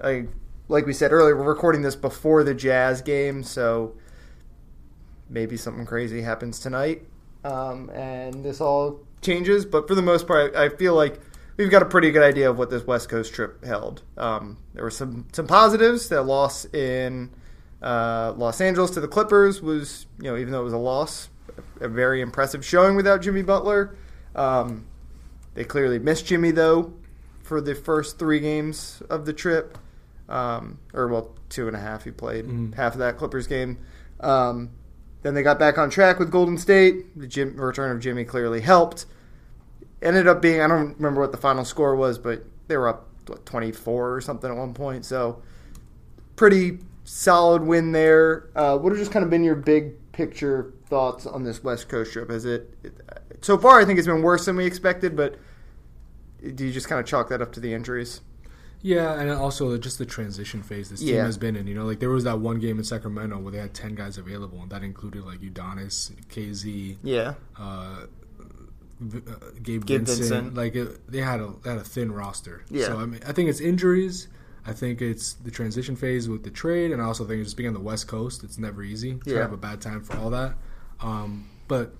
[SPEAKER 1] I, like we said earlier, we're recording this before the Jazz game, so maybe something crazy happens tonight, um, and this all changes. But for the most part, I feel like we've got a pretty good idea of what this West Coast trip held. Um, there were some some positives. That loss in uh, Los Angeles to the Clippers was, you know, even though it was a loss, a very impressive showing without Jimmy Butler. Um, they clearly missed Jimmy though for the first three games of the trip, um, or well, two and a half. He played
[SPEAKER 2] Mhm.
[SPEAKER 1] half of that Clippers game. Um, then they got back on track with Golden State. The Jim, return of Jimmy clearly helped. Ended up being I don't remember what the final score was, but they were up what, 24 or something at one point. So pretty solid win there. Uh, what have just kind of been your big picture thoughts on this West Coast trip? Has it, it so far? I think it's been worse than we expected, but do you just kind of chalk that up to the injuries?
[SPEAKER 2] Yeah, and also just the transition phase this team
[SPEAKER 1] Yeah.
[SPEAKER 2] has been in. You know, like there was that one game in Sacramento where they had ten guys available, and that included like Udonis, KZ,
[SPEAKER 1] Yeah,
[SPEAKER 2] uh, V- uh, Gabe,
[SPEAKER 1] Gabe
[SPEAKER 2] Vincent.
[SPEAKER 1] Vincent.
[SPEAKER 2] Like it, they had a they had a thin roster.
[SPEAKER 1] Yeah.
[SPEAKER 2] So I mean, I think it's injuries. I think it's the transition phase with the trade, and I also think just being on the West Coast, it's never easy. It's
[SPEAKER 1] Yeah.
[SPEAKER 2] kind of a bad time for all that. Um, but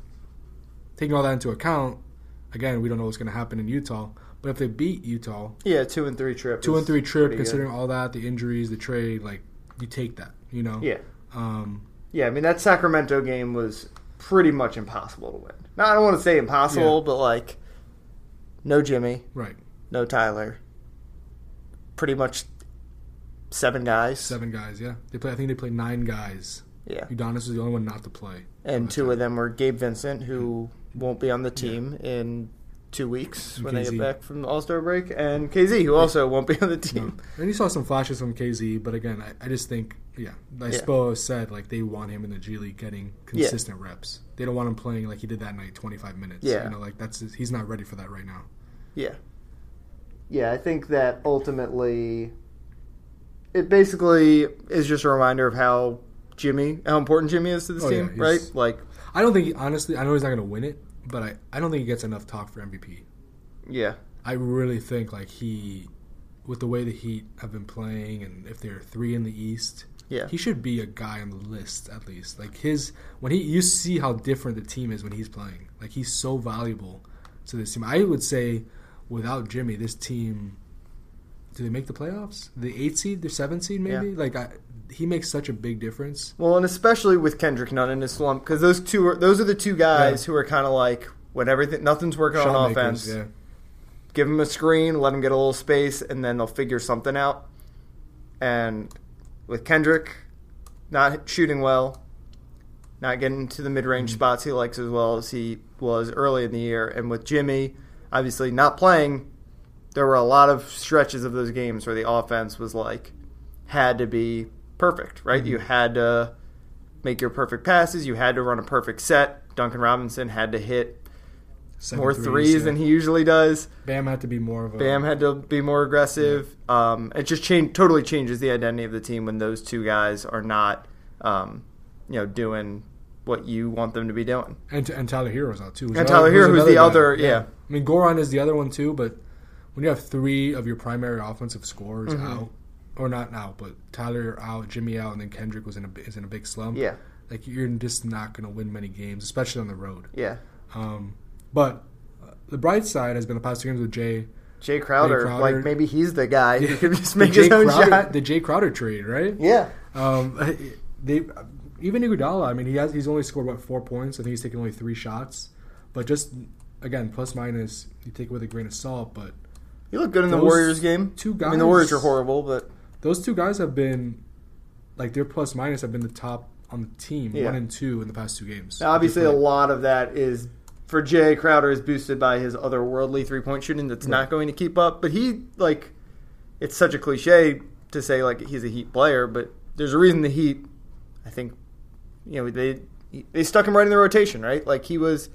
[SPEAKER 2] taking all that into account, again, we don't know what's going to happen in Utah. But if they beat Utah,
[SPEAKER 1] yeah, two and three trip,
[SPEAKER 2] two and three trip,
[SPEAKER 1] pretty good.
[SPEAKER 2] considering all that, the injuries, the trade, like you take that, you know.
[SPEAKER 1] Yeah,
[SPEAKER 2] Um,
[SPEAKER 1] yeah. I mean that Sacramento game was pretty much impossible to win. Now I don't want to say impossible,
[SPEAKER 2] Yeah.
[SPEAKER 1] but like no Jimmy,
[SPEAKER 2] right.
[SPEAKER 1] no Tyler, pretty much seven guys.
[SPEAKER 2] Seven guys. Yeah. They play. I think they played nine guys.
[SPEAKER 1] Yeah,
[SPEAKER 2] Udonis was the only one not to play.
[SPEAKER 1] and two of them were Gabe Vincent, who won't be on the team in two weeks
[SPEAKER 2] And
[SPEAKER 1] when they get back from the All Star break, and KZ, who also won't be on the
[SPEAKER 2] No.
[SPEAKER 1] team.
[SPEAKER 2] And you saw some flashes from KZ, but again, I, I just think, yeah, like
[SPEAKER 1] Yeah.
[SPEAKER 2] Spo said, like they want him in the G League getting
[SPEAKER 1] Yeah.
[SPEAKER 2] consistent reps. They don't want him playing like he did that night, twenty five minutes.
[SPEAKER 1] Yeah.
[SPEAKER 2] you know, like that's he's not ready for that right now.
[SPEAKER 1] Yeah. Yeah, I think that ultimately it basically is just a reminder of how Jimmy, how important Jimmy is to this
[SPEAKER 2] Oh,
[SPEAKER 1] team,
[SPEAKER 2] he's-
[SPEAKER 1] right? Like,
[SPEAKER 2] I don't think he, honestly, I know he's not going to win it, but I, I don't think he gets enough talk for MVP.
[SPEAKER 1] yeah,
[SPEAKER 2] I really think like he, with the way the Heat have been playing, and if they're three in the East,
[SPEAKER 1] yeah,
[SPEAKER 2] he should be a guy on the list at least. Like his when he you see how different the team is when he's playing. Like he's so valuable to this team. I would say without Jimmy, this team do they make the playoffs? The eight seed, the seven seed, maybe.
[SPEAKER 1] Yeah.
[SPEAKER 2] Like I, he makes such a big difference.
[SPEAKER 1] Well, and especially with Kendrick Nunn in his slump, because those two are those are the two guys
[SPEAKER 2] Yeah.
[SPEAKER 1] who are kind of like when everything nothing's working on
[SPEAKER 2] Shot
[SPEAKER 1] offense,
[SPEAKER 2] makers, yeah.
[SPEAKER 1] give them a screen, let them get a little space, and then they'll figure something out. And with Kendrick not shooting well, not getting to the mid range
[SPEAKER 2] Mhm.
[SPEAKER 1] spots he likes as well as he was early in the year, and with Jimmy obviously not playing, there were a lot of stretches of those games where the offense was like had to be perfect, right?
[SPEAKER 2] Mhm.
[SPEAKER 1] You had to make your perfect passes, you had to run a perfect set. Duncan Robinson had to hit
[SPEAKER 2] Seven
[SPEAKER 1] more threes
[SPEAKER 2] yeah.
[SPEAKER 1] than he usually does.
[SPEAKER 2] Bam had to be more of a
[SPEAKER 1] Bam had to be more aggressive. Um, it just change, totally changes the identity of the team when those two guys are not, um, you know, doing what you want them to be doing.
[SPEAKER 2] and, and Tyler Herro's out too.
[SPEAKER 1] And Tyler Herro, who's
[SPEAKER 2] another
[SPEAKER 1] the
[SPEAKER 2] guy.
[SPEAKER 1] other- yeah.
[SPEAKER 2] I mean, Goran is the other one too, but when you have three of your primary offensive scorers
[SPEAKER 1] Mhm.
[SPEAKER 2] out, or not now, but Tyler out, Jimmy out, and then Kendrick was in a is in a big slump.
[SPEAKER 1] Yeah,
[SPEAKER 2] like you're just not going to win many games, especially on the road.
[SPEAKER 1] yeah.
[SPEAKER 2] Um, but uh, the bright side has been the past two games with Jay.
[SPEAKER 1] Jay Crowder,
[SPEAKER 2] Jay Crowder-
[SPEAKER 1] like maybe he's the guy who could just make his own
[SPEAKER 2] Crowder,
[SPEAKER 1] shot.
[SPEAKER 2] the Jay Crowder trade, right?
[SPEAKER 1] yeah,
[SPEAKER 2] Um, they even Iguodala. I mean, he has he's only scored what four points. I think he's taken only three shots, but just again plus minus you take it with a grain of salt. But
[SPEAKER 1] he looked good in the
[SPEAKER 2] Those
[SPEAKER 1] Warriors game.
[SPEAKER 2] two guys.
[SPEAKER 1] I mean, the Warriors are horrible, but
[SPEAKER 2] those two guys have been like their plus minus have been the top on the team,
[SPEAKER 1] Yeah.
[SPEAKER 2] one and two in the past two games.
[SPEAKER 1] Now, obviously, a lot of that is for Jay Crowder is boosted by his otherworldly three point shooting that's not going to keep up. But he like it's such a cliche to say like he's a Heat player, but there's a reason the Heat. I think you know they they stuck him right in the rotation, right? Like he was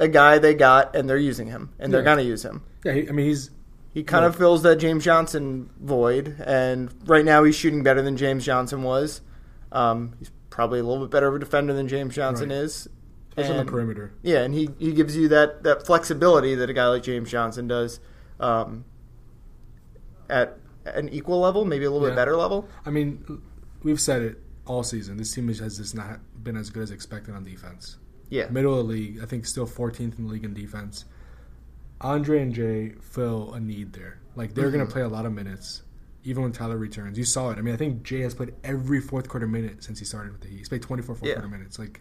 [SPEAKER 1] a guy they got and they're using him and they're
[SPEAKER 2] Yeah.
[SPEAKER 1] gonna use him.
[SPEAKER 2] yeah, he, I mean he's
[SPEAKER 1] He kind of fills that James Johnson void, and right now he's shooting better than James Johnson was. Um, he's probably a little bit better of a defender than James Johnson
[SPEAKER 2] Right.
[SPEAKER 1] is.
[SPEAKER 2] especially on the perimeter.
[SPEAKER 1] yeah, and he, he gives you that, that flexibility that a guy like James Johnson does um, at an equal level, maybe a little bit better level.
[SPEAKER 2] I mean, we've said it all season. This team has just not been as good as expected on defense.
[SPEAKER 1] Yeah.
[SPEAKER 2] Middle of the league, I think still 14th in the league in defense. Andre and Jae fill a need there. Like they're going
[SPEAKER 1] Mhm.
[SPEAKER 2] to play a lot of minutes, even when Tyler returns. You saw it. I mean, I think Jae has played every fourth quarter minute since he started with the Heat. He's played 24 fourth
[SPEAKER 1] Yeah.
[SPEAKER 2] quarter minutes. Like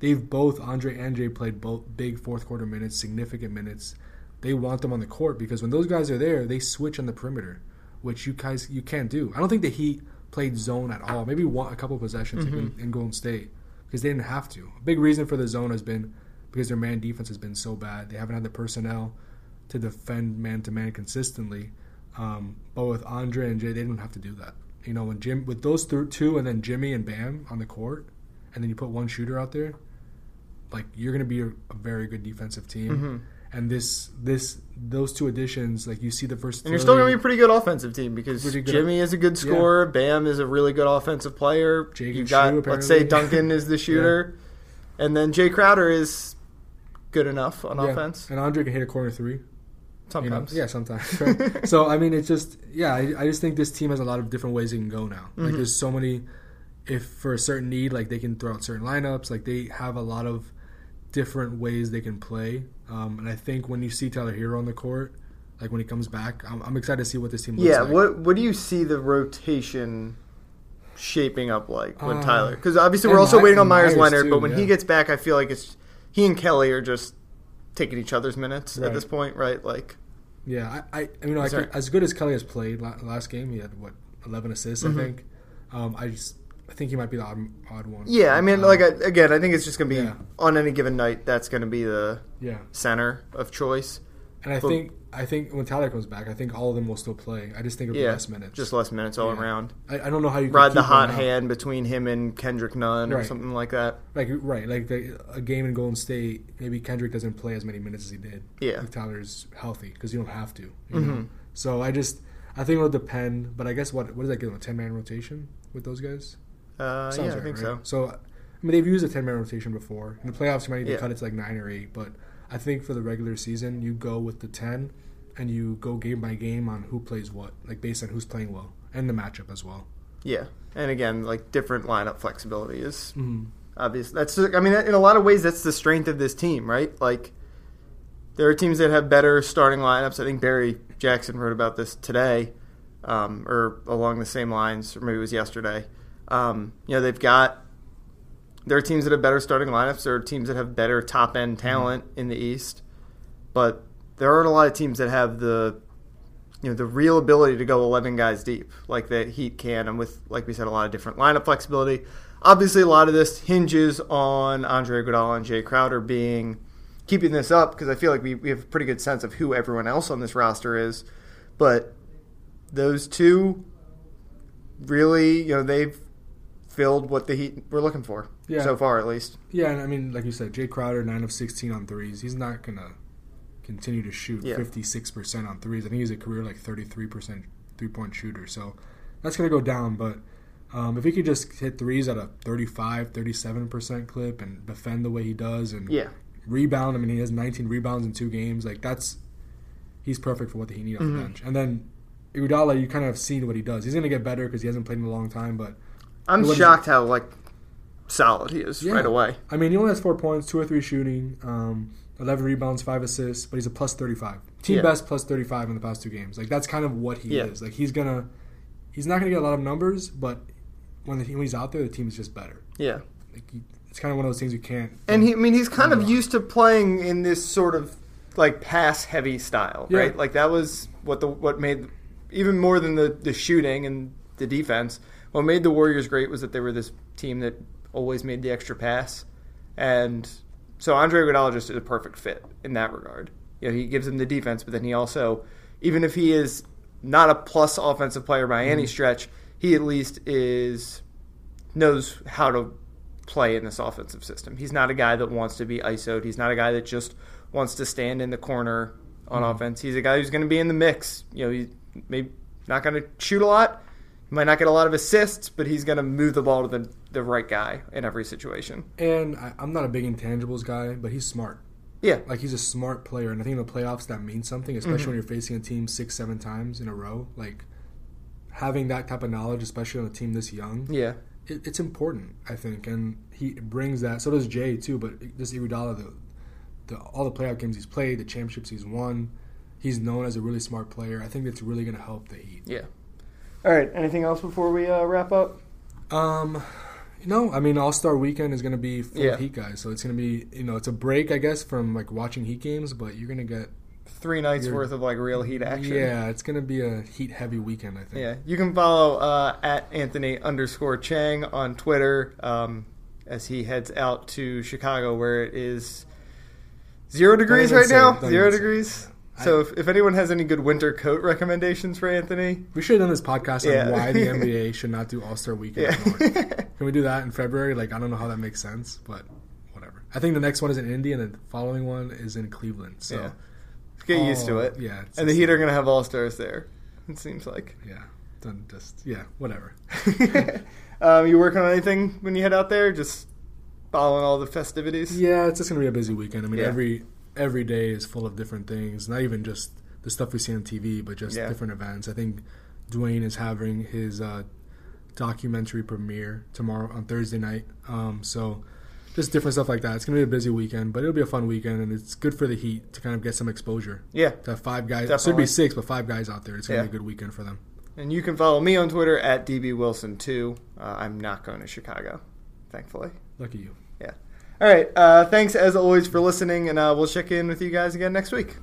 [SPEAKER 2] they've both Andre and Jae played both big fourth quarter minutes, significant minutes. They want them on the court because when those guys are there, they switch on the perimeter, which you guys you can't do. I don't think the Heat played zone at all. Maybe one, a couple possessions
[SPEAKER 1] Mhm.
[SPEAKER 2] in, in Golden State because they didn't have to. A big reason for the zone has been because their man defense has been so bad. They haven't had the personnel to defend man to man consistently. Um, but with Andre and Jae, they didn't have to do that. You know, when Jim with those th- two and then Jimmy and Bam on the court, and then you put one shooter out there, like you're going to be a, a very good defensive team.
[SPEAKER 1] Mhm.
[SPEAKER 2] And this this those two additions, like you see the first,
[SPEAKER 1] And you're still going to be a pretty good offensive team because
[SPEAKER 2] good.
[SPEAKER 1] Jimmy is a good scorer. Bam is a really good offensive player.
[SPEAKER 2] Jae can
[SPEAKER 1] You've got, let's say. Duncan is the shooter. And then Jae Crowder is good enough on
[SPEAKER 2] Yeah.
[SPEAKER 1] offense.
[SPEAKER 2] and Andre can hit a corner three. You know?
[SPEAKER 1] Sometimes.
[SPEAKER 2] Yeah, sometimes. Right? so I mean, it's just yeah. I, I just think this team has a lot of different ways it can go now. Like
[SPEAKER 1] Mhm.
[SPEAKER 2] there's so many. If for a certain need, like they can throw out certain lineups. Like they have a lot of different ways they can play. Um, and I think when you see Tyler Herro on the court, like when he comes back, I'm, I'm excited to see what this team looks
[SPEAKER 1] Yeah,
[SPEAKER 2] like.
[SPEAKER 1] what what do you see the rotation shaping up like with
[SPEAKER 2] Uh,
[SPEAKER 1] Tyler? Because obviously we're also
[SPEAKER 2] My-
[SPEAKER 1] waiting on
[SPEAKER 2] and
[SPEAKER 1] Meyers,
[SPEAKER 2] Meyers,
[SPEAKER 1] Leonard,
[SPEAKER 2] too,
[SPEAKER 1] but when he gets back, I feel like it's he and Kelly are just taking each other's minutes at this point, right? Like,
[SPEAKER 2] Yeah, I, I, I mean, like, as good as Kelly has played last game, he had what 11 assists,
[SPEAKER 1] Mhm.
[SPEAKER 2] I think. Um, I just, I think he might be the odd, odd one.
[SPEAKER 1] yeah, I mean,
[SPEAKER 2] Um,
[SPEAKER 1] like I, again, I think it's just gonna be
[SPEAKER 2] Yeah.
[SPEAKER 1] on any given night. That's gonna be the
[SPEAKER 2] yeah,
[SPEAKER 1] center of choice.
[SPEAKER 2] And I
[SPEAKER 1] But-
[SPEAKER 2] think, I think when Tyler comes back, I think all of them will still play. I just think it'll be less minutes.
[SPEAKER 1] Just less minutes all
[SPEAKER 2] Yeah.
[SPEAKER 1] around.
[SPEAKER 2] I, I don't know how you
[SPEAKER 1] Ride the hot hand between him and Kendrick Nunn or something like that.
[SPEAKER 2] Like right, like the, a game in Golden State, maybe Kendrick doesn't play as many minutes as he did.
[SPEAKER 1] Yeah.
[SPEAKER 2] if Tyler's healthy, because you don't have to. You know?
[SPEAKER 1] Mhm.
[SPEAKER 2] So I just, I think it'll depend. But I guess what what does that give them? A ten man rotation with those guys?
[SPEAKER 1] Uh,
[SPEAKER 2] Sounds
[SPEAKER 1] yeah, I think
[SPEAKER 2] right?
[SPEAKER 1] so.
[SPEAKER 2] So, I mean, they've used a 10 man rotation before. In the playoffs, you might need to
[SPEAKER 1] Yeah.
[SPEAKER 2] cut it to like 9 or 8. But I think for the regular season, you go with the 10 and you go game by game on who plays what, like based on who's playing well and the matchup as well.
[SPEAKER 1] Yeah, and again, like different lineup flexibility is
[SPEAKER 2] Mm-hmm.
[SPEAKER 1] obvious. That's I mean, in a lot of ways, that's the strength of this team, right? Like there are teams that have better starting lineups. I think Barry Jackson wrote about this today, um, or along the same lines, or maybe it was yesterday. Um, you know, they've got there are teams that have better starting lineups. There are teams that have better top end mm-hmm. talent in the East, but there aren't a lot of teams that have the you know the real ability to go 11 guys deep like the Heat can, and with like we said, a lot of different lineup flexibility. Obviously, a lot of this hinges on Andre Iguodala and Jae Crowder being keeping this up because I feel like we, we have a pretty good sense of who everyone else on this roster is, but those two really, you know, they've filled what the Heat were looking for
[SPEAKER 2] Yeah.
[SPEAKER 1] so far, at least.
[SPEAKER 2] Yeah, and I mean, like you said, Jae Crowder, 9 of 16 on threes. He's not going to continue to shoot
[SPEAKER 1] Yeah.
[SPEAKER 2] 56% on threes. I think he's a career like 33% three point shooter. So that's going to go down. But um, if he could just hit threes at a 35, 37% clip and defend the way he does and
[SPEAKER 1] Yeah.
[SPEAKER 2] rebound. I mean, he has 19 rebounds in two games. Like that's he's perfect for what he needs off
[SPEAKER 1] Mhm.
[SPEAKER 2] the bench. And then Iguodala, you kind of have seen what he does. He's going to get better because he hasn't played in a long time. But
[SPEAKER 1] I'm
[SPEAKER 2] is-
[SPEAKER 1] shocked how like solid he is
[SPEAKER 2] Yeah.
[SPEAKER 1] right away.
[SPEAKER 2] I mean, he only has four points, two or three shooting, um, 11 rebounds, five assists, but he's a plus 35. Team
[SPEAKER 1] Yeah.
[SPEAKER 2] best plus 35 in the past two games. Like, that's kind of what he
[SPEAKER 1] Yeah.
[SPEAKER 2] is. Like, he's going to, he's not going to get a lot of numbers, but when, the, when he's out there, the team is just better.
[SPEAKER 1] Yeah.
[SPEAKER 2] Like, he, it's kind of one of those things you can't.
[SPEAKER 1] And he, I mean, he's kind of used to playing in this sort of like pass heavy style,
[SPEAKER 2] Yeah.
[SPEAKER 1] right? Like that was what the what made even more than the the shooting and the defense. What made the Warriors great was that they were this team that always made the extra pass, and so Andre Iguodala just is a perfect fit in that regard. You know, he gives them the defense, but then he also, even if he is not a plus offensive player by any mm-hmm. stretch, he at least is knows how to play in this offensive system. He's not a guy that wants to be ISO'd. He's not a guy that just wants to stand in the corner on mm-hmm. offense. He's a guy who's going to be in the mix. You know, he's maybe not going to shoot a lot. He might not get a lot of assists, but he's going to move the ball to the, the right guy in every situation.
[SPEAKER 2] And I, I'm not a big intangibles guy, but he's smart.
[SPEAKER 1] Yeah.
[SPEAKER 2] Like, he's a smart player. And I think in the playoffs, that means something, especially mm-hmm. when you're facing a team six, seven times in a row. Like, having that type of knowledge, especially on a team this young,
[SPEAKER 1] Yeah.
[SPEAKER 2] it, it's important, I think, and he brings that. So does Jae too. But this Iguodala, the, the all the playoff games he's played, the championships he's won, he's known as a really smart player. I think it's really going to help the Heat.
[SPEAKER 1] Yeah. All right. Anything else before we uh, wrap up?
[SPEAKER 2] Um, you know, I mean, All Star Weekend is going to be full
[SPEAKER 1] Yeah.
[SPEAKER 2] of Heat guys, so it's going to be you know it's a break, I guess, from like watching Heat games, but you're going to get
[SPEAKER 1] Three nights
[SPEAKER 2] You're-
[SPEAKER 1] worth of like real heat action.
[SPEAKER 2] yeah, it's going to be a Heat heavy weekend. I think.
[SPEAKER 1] Yeah, you can follow uh, at Anthony underscore Chiang on Twitter um, as he heads out to Chicago, where it is zero degrees right now. Zero
[SPEAKER 2] even
[SPEAKER 1] degrees.
[SPEAKER 2] I-
[SPEAKER 1] So if, if anyone has any good winter coat recommendations for Anthony,
[SPEAKER 2] We should have done this podcast
[SPEAKER 1] Yeah.
[SPEAKER 2] on why the NBA should not do All Star Weekend.
[SPEAKER 1] yeah,
[SPEAKER 2] anymore. Can we do that in February? Like, I don't know how that makes sense, but whatever. I think the next one is in Indy, and the following one is in Cleveland. So,
[SPEAKER 1] Yeah. get used to
[SPEAKER 2] Oh,
[SPEAKER 1] it.
[SPEAKER 2] Yeah,
[SPEAKER 1] And the Heat are going to have all stars there. It seems like.
[SPEAKER 2] Yeah, done just yeah, whatever.
[SPEAKER 1] um, you working on anything when you head out there? Just following all the festivities.
[SPEAKER 2] Yeah, it's just gonna be a busy weekend. I mean, every every day is full of different things. Not even just the stuff we see on TV, but just
[SPEAKER 1] Yeah.
[SPEAKER 2] different events. I think Dwyane is having his uh, documentary premiere tomorrow on Thursday night. Um, so just different stuff like that. It's gonna be a busy weekend, but it'll be a fun weekend, and it's good for the Heat to kind of get some exposure.
[SPEAKER 1] Yeah.
[SPEAKER 2] To have five guys, it should be six, but five guys out there. It's gonna
[SPEAKER 1] Yeah.
[SPEAKER 2] be a good weekend for them.
[SPEAKER 1] And you can follow me on Twitter at dbwilson2. Uh, I'm not going to Chicago, thankfully.
[SPEAKER 2] Lucky you.
[SPEAKER 1] All right. Uh, thanks as always for listening, and uh, we'll check in with you guys again next week.